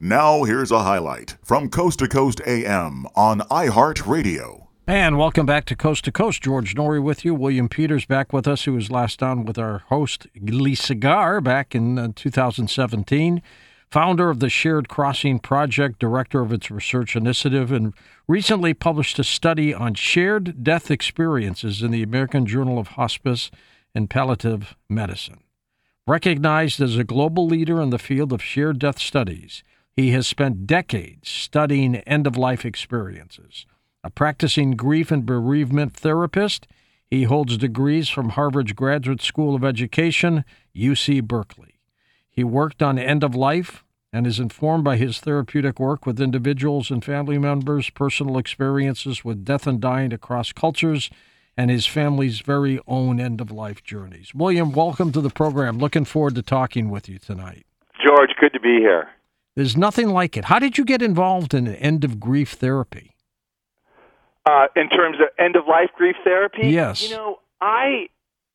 Now, here's a highlight from Coast to Coast AM on iHeartRadio. And welcome back to Coast to Coast. George Noory with you. William Peters back with us, who was last on with our host, Lisa Garr, back in uh, 2017. Founder of the Shared Crossing Project, director of its research initiative, and recently published a study on shared death experiences in the American Journal of Hospice and Palliative Medicine. Recognized as a global leader in the field of shared death studies, he has spent decades studying end of life experiences. A practicing grief and bereavement therapist, he holds degrees from Harvard's Graduate School of Education, UC Berkeley. He worked on end of life and is informed by his therapeutic work with individuals and family members, personal experiences with death and dying across cultures, and his family's very own end of life journeys. William, welcome to the program. Looking forward to talking with you tonight. George, good to be here. There's nothing like it. How did you get involved in end of grief therapy? Uh, in terms of end of life grief therapy, Yes. You know, I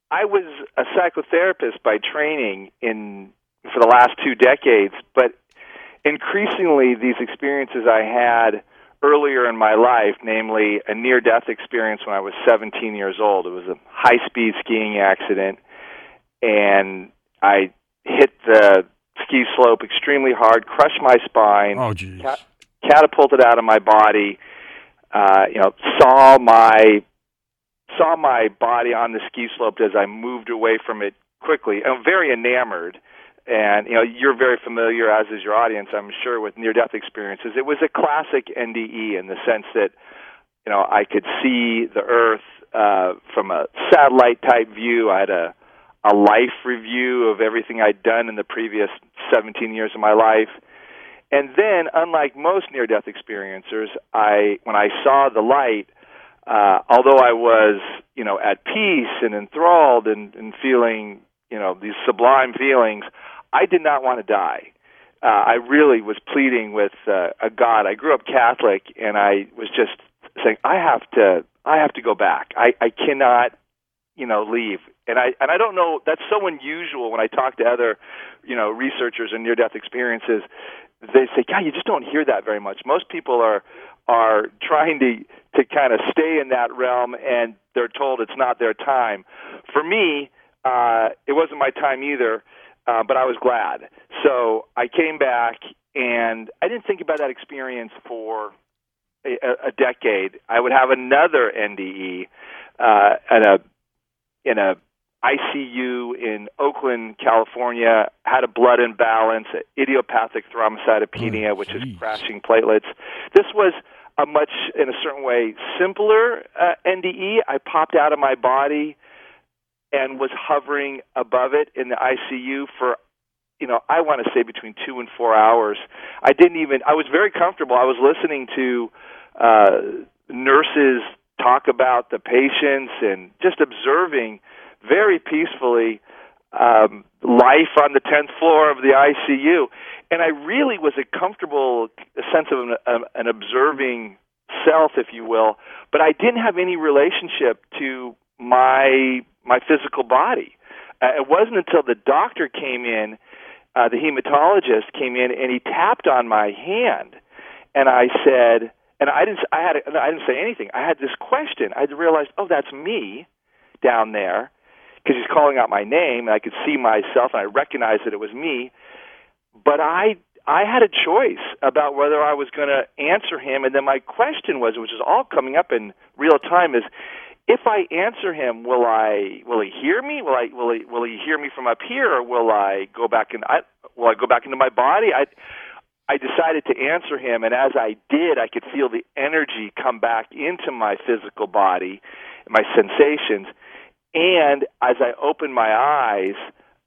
I was a psychotherapist by training in for the last two decades, but increasingly these experiences I had earlier in my life, namely a near death experience when I was 17 years old. It was a high speed skiing accident, and I hit the ski slope extremely hard, crushed my spine, Oh, geez. Ca- catapulted out of my body. Uh, you know, saw my saw my body on the ski slope as I moved away from it quickly. I'm very enamored, and you know, you're very familiar, as is your audience, I'm sure, with near-death experiences. It was a classic NDE in the sense that you know I could see the Earth uh, from a satellite type view. I had a a life review of everything I'd done in the previous 17 years of my life. And then, unlike most near-death experiencers, I when I saw the light, uh, although I was, you know, at peace and enthralled and, and feeling, you know, these sublime feelings, I did not want to die. Uh, I really was pleading with uh, a God. I grew up Catholic, and I was just saying, I have to, I have to go back. I, I cannot, you know, leave. And I and I don't know. That's so unusual when I talk to other, you know, researchers and near-death experiences they say, God, you just don't hear that very much. Most people are are trying to to kind of stay in that realm, and they're told it's not their time. For me, uh, it wasn't my time either, uh, but I was glad. So I came back, and I didn't think about that experience for a, a decade. I would have another NDE uh, at a in a ICU in Oakland, California, had a blood imbalance, idiopathic thrombocytopenia, Oh, which is crashing platelets. This was a much, in a certain way, simpler uh, NDE. I popped out of my body and was hovering above it in the ICU for, you know, I want to say between two and four hours. I didn't even. I was very comfortable. I was listening to uh, nurses talk about the patients and just observing very peacefully um, life on the tenth floor of the ICU, and I really was a comfortable sense of an, um, an observing self, if you will. But I didn't have any relationship to my my physical body. Uh, it wasn't until the doctor came in, uh, the hematologist came in, and he tapped on my hand, and I said, and I didn't, I had, I didn't say anything. I had this question. I realized, oh, that's me down there because he's calling out my name and I could see myself and I recognized that it was me. But I I had a choice about whether I was going to answer him and then my question was which is all coming up in real time is if I answer him will I will he hear me will I will he will he hear me from up here or will I go back in I will I go back into my body I I decided to answer him, and as I did, I could feel the energy come back into my physical body, my sensations. And as I opened my eyes,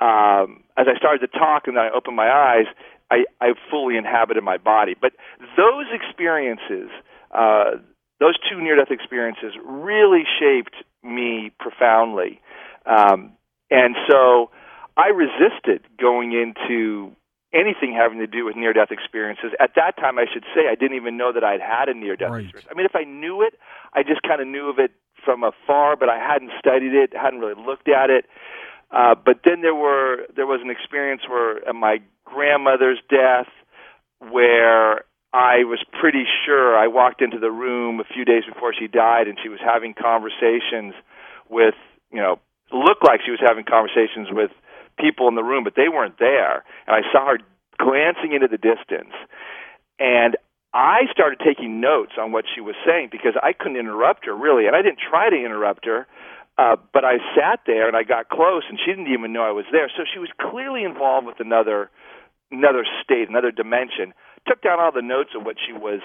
um, as I started to talk and then I opened my eyes, I, I fully inhabited my body. But those experiences, uh, those two near death experiences, really shaped me profoundly. Um, and so I resisted going into anything having to do with near death experiences. At that time, I should say, I didn't even know that I'd had a near death Right. experience. I mean, if I knew it, I just kind of knew of it from afar, but I hadn't studied it, hadn't really looked at it. Uh, but then there were there was an experience where at my grandmother's death, where I was pretty sure I walked into the room a few days before she died, and she was having conversations with, you know, looked like she was having conversations with people in the room, but they weren't there. And I saw her glancing into the distance, and I started taking notes on what she was saying because I couldn't interrupt her really, and I didn't try to interrupt her. Uh, but I sat there and I got close, and she didn't even know I was there. So she was clearly involved with another another state, another dimension took down all the notes of what she was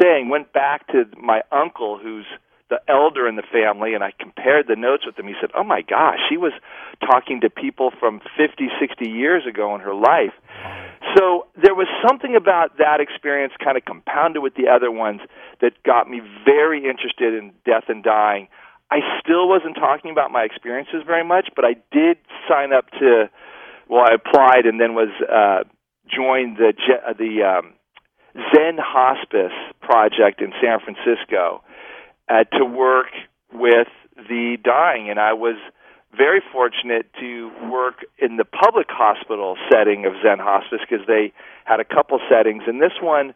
saying, went back to my uncle, who's the elder in the family, and I compared the notes with him. He said, "Oh my gosh, she was talking to people from 50, 60 years ago in her life." So there was something about that experience, kind of compounded with the other ones, that got me very interested in death and dying. I still wasn't talking about my experiences very much, but I did sign up to. Well, I applied and then was uh, joined the the um, Zen Hospice project in San Francisco uh, to work with the dying, and I was very fortunate to work in the public hospital setting of Zen Hospice because they had a couple settings, and this one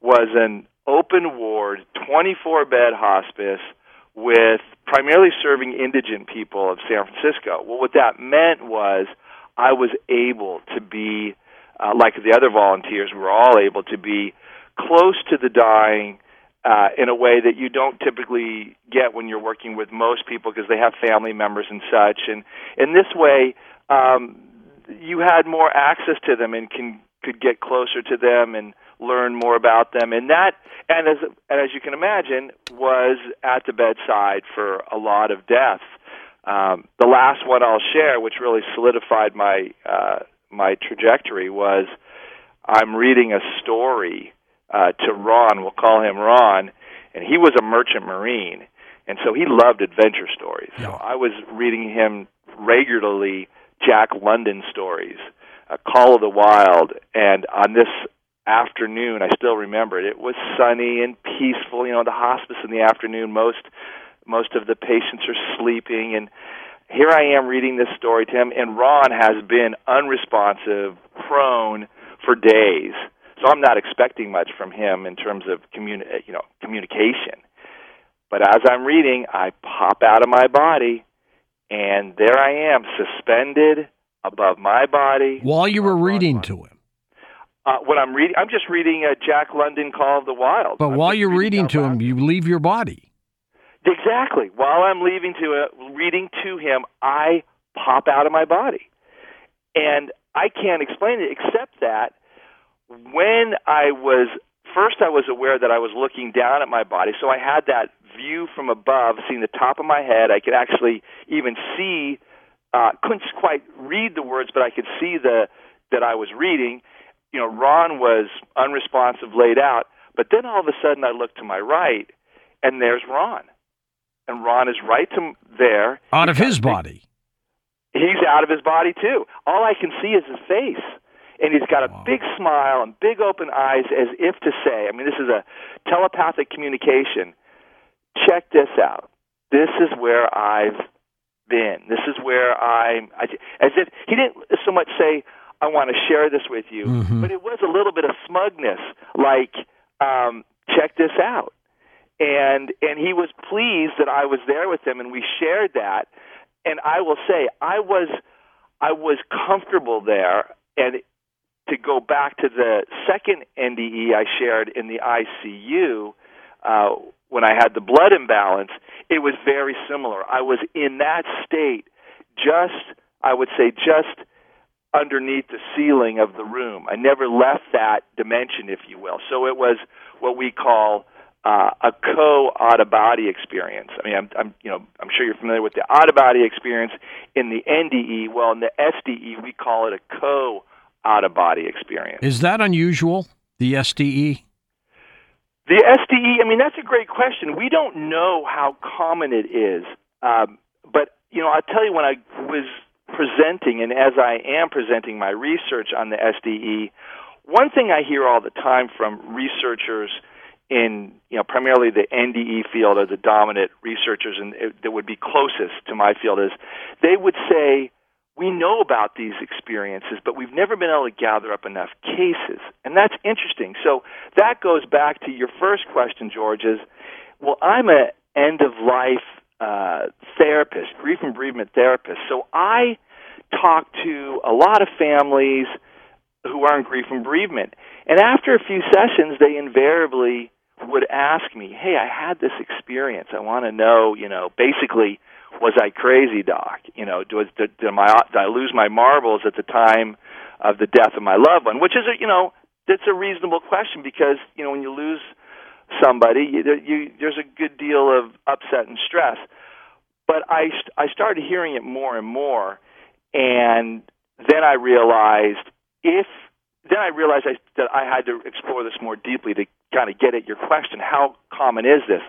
was an open ward, 24 bed hospice with primarily serving indigent people of San Francisco. Well, what that meant was I was able to be uh, like the other volunteers, we were all able to be close to the dying uh, in a way that you don't typically get when you're working with most people because they have family members and such. And in this way, um, you had more access to them and can could get closer to them and learn more about them. And that, and as and as you can imagine, was at the bedside for a lot of deaths. Um, the last one I'll share, which really solidified my uh, my trajectory was I'm reading a story uh, to Ron. We'll call him Ron, and he was a merchant marine, and so he loved adventure stories. Yeah. So I was reading him regularly Jack London stories, uh, Call of the Wild, and on this afternoon, I still remember it. It was sunny and peaceful. You know, the hospice in the afternoon, most most of the patients are sleeping, and here I am reading this story to him, and Ron has been unresponsive, prone for days. So I'm not expecting much from him in terms of communi- you know communication. But as I'm reading, I pop out of my body, and there I am, suspended above my body. While you were reading to him. Uh, when I'm reading, I'm just reading a Jack London Call of the Wild. But I'm while you're reading, reading to him, you leave your body. Exactly. While I'm leaving to uh, reading to him, I pop out of my body, and I can't explain it except that when I was first, I was aware that I was looking down at my body, so I had that view from above, seeing the top of my head. I could actually even see. Uh, couldn't quite read the words, but I could see the that I was reading. You know, Ron was unresponsive, laid out. But then all of a sudden, I looked to my right, and there's Ron and Ron is right to there. Out of his body. He's out of his body too. All I can see is his face. And he's got a wow. big smile and big open eyes as if to say, I mean, this is a telepathic communication. Check this out. This is where I've been. This is where I'm. I, as if he didn't so much say, I want to share this with you, mm-hmm. but it was a little bit of smugness, like, um, check this out and and he was pleased that I was there with him and we shared that and I will say I was I was comfortable there and to go back to the second NDE I shared in the ICU uh, when I had the blood imbalance it was very similar I was in that state just I would say just underneath the ceiling of the room I never left that dimension if you will so it was what we call uh, a co out of body experience. I mean, I'm, I'm, you know, I'm sure you're familiar with the out of body experience in the NDE. Well, in the SDE, we call it a co out of body experience. Is that unusual? The SDE. The SDE. I mean, that's a great question. We don't know how common it is, um, but you know, I'll tell you when I was presenting, and as I am presenting my research on the SDE, one thing I hear all the time from researchers in you know primarily the NDE field are the dominant researchers and that would be closest to my field is they would say we know about these experiences, but we've never been able to gather up enough cases. And that's interesting. So that goes back to your first question, George, is well, I'm an end of life uh, therapist, grief and bereavement therapist. So I talk to a lot of families who are in grief and bereavement. And after a few sessions, they invariably would ask me, "Hey, I had this experience. I want to know, you know, basically, was I crazy, doc? You know, was did, did my did I lose my marbles at the time of the death of my loved one? Which is a, you know, that's a reasonable question because you know when you lose somebody, you, you, there's a good deal of upset and stress. But I I started hearing it more and more, and then I realized if then I realized I, that I had to explore this more deeply to kind of get at your question. How common is this?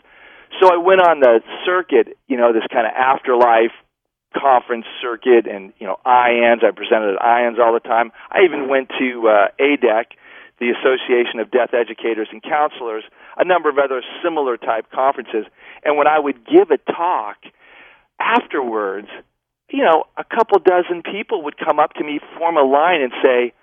So I went on the circuit, you know, this kind of afterlife conference circuit, and you know, IANDS. I presented at IANDS all the time. I even went to uh, ADEC, the Association of Death Educators and Counselors, a number of other similar type conferences. And when I would give a talk afterwards, you know, a couple dozen people would come up to me, form a line, and say,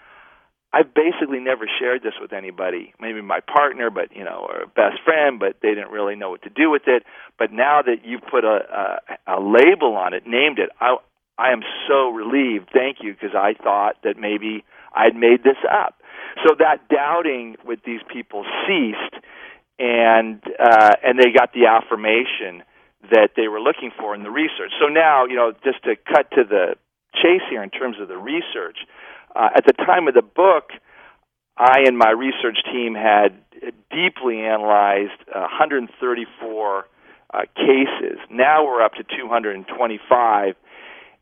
I've basically never shared this with anybody. Maybe my partner, but you know, or best friend, but they didn't really know what to do with it. But now that you put a, a, a label on it, named it, I I am so relieved. Thank you, because I thought that maybe I'd made this up. So that doubting with these people ceased, and uh, and they got the affirmation that they were looking for in the research. So now, you know, just to cut to the chase here in terms of the research uh, at the time of the book, I and my research team had deeply analyzed uh, 134 uh, cases. Now we're up to 225,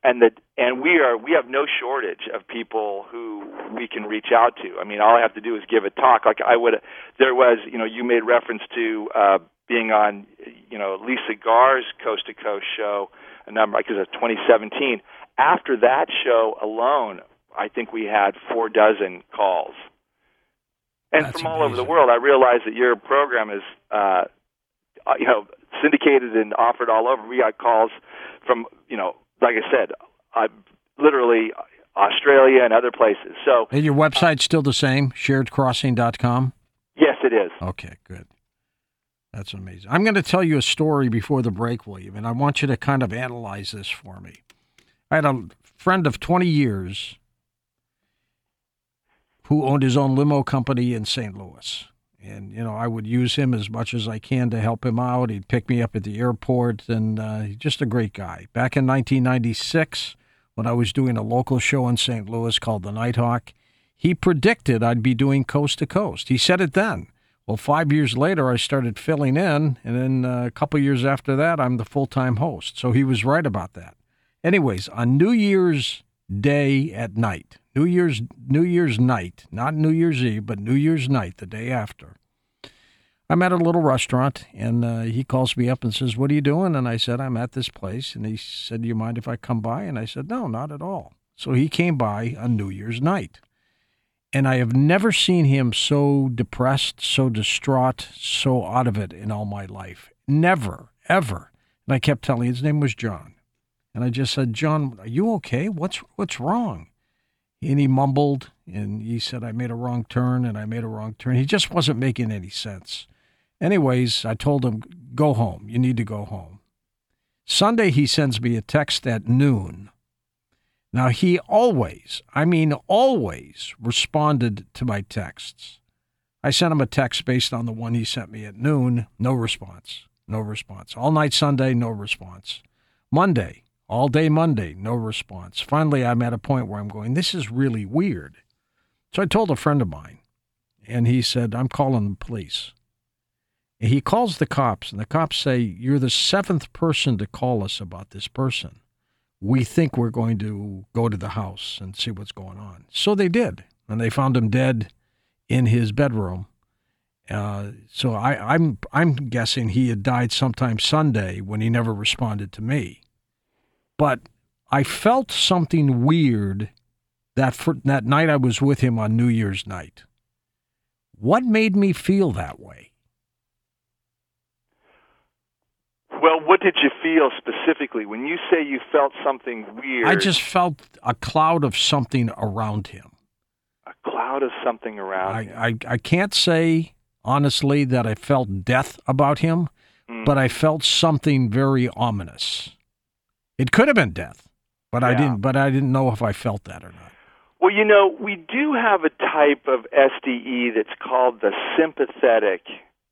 and that and we are we have no shortage of people who we can reach out to. I mean, all I have to do is give a talk. Like I would, there was, you know, you made reference to uh, being on, you know, Lisa Garr's Coast to Coast show a number because it's 2017. After that show alone, I think we had four dozen calls. And That's from all amazing. over the world, I realize that your program is, uh, uh, you know, syndicated and offered all over. We got calls from, you know, like I said, uh, literally Australia and other places. So, And your website's still the same, sharedcrossing.com? yes, it is. Okay, good. That's amazing. I'm going to tell you a story before the break, William, and I want you to kind of analyze this for me. I had a friend of 20 years who owned his own limo company in St. Louis. And, you know, I would use him as much as I can to help him out. He'd pick me up at the airport, and uh, just a great guy. Back in 1996, when I was doing a local show in St. Louis called The Nighthawk, he predicted I'd be doing coast to coast. He said it then. Well, five years later, I started filling in, and then uh, a couple years after that, I'm the full time host. So he was right about that. Anyways, on New Year's Day at night, New Year's New Year's night, not New Year's Eve, but New Year's night, the day after, I'm at a little restaurant, and uh, he calls me up and says, "What are you doing?" And I said, "I'm at this place." And he said, "Do you mind if I come by?" And I said, "No, not at all." So he came by on New Year's night and I have never seen him so depressed, so distraught, so out of it in all my life. Never, ever. And I kept telling his name was John. And I just said, John, are you okay? What's what's wrong? And he mumbled and he said, I made a wrong turn and I made a wrong turn. He just wasn't making any sense. Anyways, I told him, go home. You need to go home. Sunday, he sends me a text at noon. Now, he always, I mean, always responded to my texts. I sent him a text based on the one he sent me at noon. No response. No response. All night Sunday, no response. Monday, all day Monday, no response. Finally, I'm at a point where I'm going, this is really weird. So I told a friend of mine, and he said, I'm calling the police. And he calls the cops, and the cops say, You're the seventh person to call us about this person we think we're going to go to the house and see what's going on. So they did, and they found him dead in his bedroom. Uh, so I, I'm I'm guessing he had died sometime Sunday when he never responded to me. But I felt something weird that for, that night I was with him on New Year's night. What made me feel that way? Well, what did you feel specifically when you say you felt something weird? I just felt a cloud of something around him. a cloud of something around. I, him. I, I can't say honestly that I felt death about him, Mm. but I felt something very ominous. It could have been death, but I didn't. But I didn't know if I felt that or not. Well, you know, we do have a type of SDE that's called the sympathetic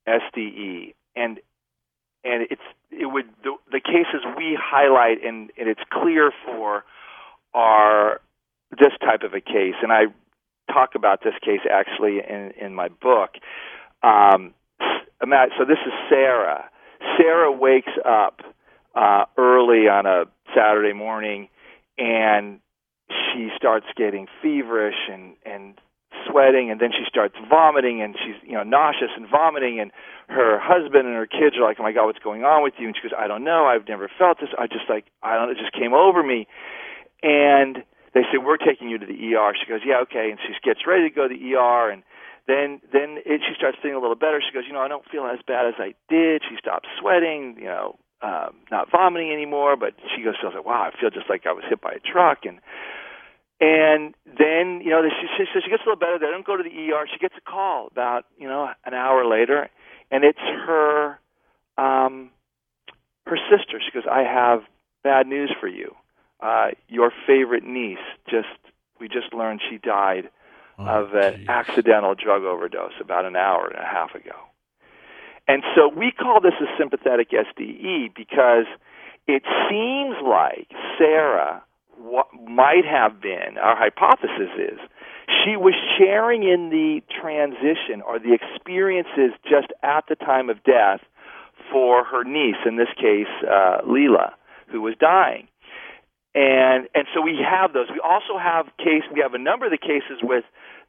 SDE, and and it's it would the, the cases we highlight and, and it's clear for are this type of a case, and I talk about this case actually in in my book. Um, so this is Sarah. Sarah wakes up uh, early on a Saturday morning, and she starts getting feverish and and sweating and then she starts vomiting and she's you know nauseous and vomiting and her husband and her kids are like oh my god what's going on with you? And she goes i don't know. I've never felt this. I just like i don't it just came over me. And they say we're taking you to the er she goes yeah okay. And she gets ready to go to the er and then then it, she starts feeling a little better. She goes you know i don't feel as bad as i did. She stops sweating you know um not vomiting anymore but she goes feels like wow i feel just like i was hit by a truck and and then, you know, she, she, she gets a little better. They don't go to the ER. She gets a call about, you know, an hour later, and it's her, um, her sister. She goes, "I have bad news for you. Uh, your favorite niece just, we just learned she died Oh, of an geez. accidental drug overdose about an hour and a half ago." And so we call this a sympathetic SDE because it seems like Sarah what might have been our hypothesis is she was sharing in the transition or the experiences just at the time of death for her niece in this case uh Leela who was dying. And and so we have those. We also have case we have a number of the cases with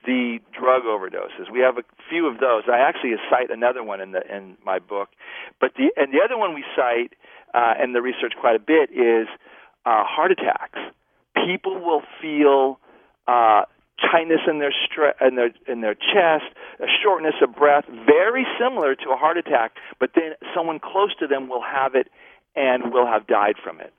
the drug overdoses we have a few of those i actually cite another one in the in my book but the and the other one we cite uh and the research quite a bit is uh, heart attacks. People will feel uh, tightness in their stre- in their in their chest, a shortness of breath, very similar to a heart attack. But then someone close to them will have it and will have died from it.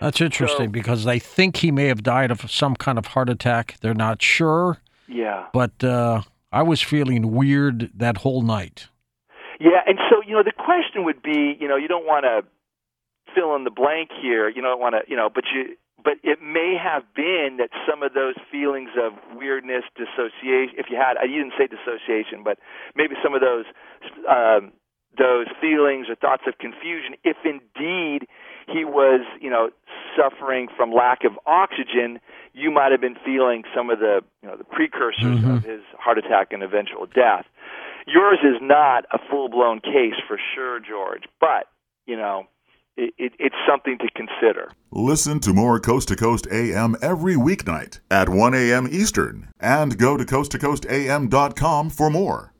That's interesting So- because they think he may have died of some kind of heart attack. They're not sure, Yeah, but uh, I was feeling weird that whole night. yeah. And so you know, the question would be, you know, you don't want to fill in the blank here. You don't want to, you know, but you. But it may have been that some of those feelings of weirdness, dissociation. If you had, I didn't say dissociation, but maybe some of those um, those feelings or thoughts of confusion, if indeed he was, you know, suffering from lack of oxygen, you might have been feeling some of the, you know, the precursors Mhm. of his heart attack and eventual death. Yours is not a full-blown case for sure, George, but you know, it, it, it's something to consider. Listen to more Coast to Coast AM every weeknight at 1 a.m. Eastern and go to coasttocoastam.com for more.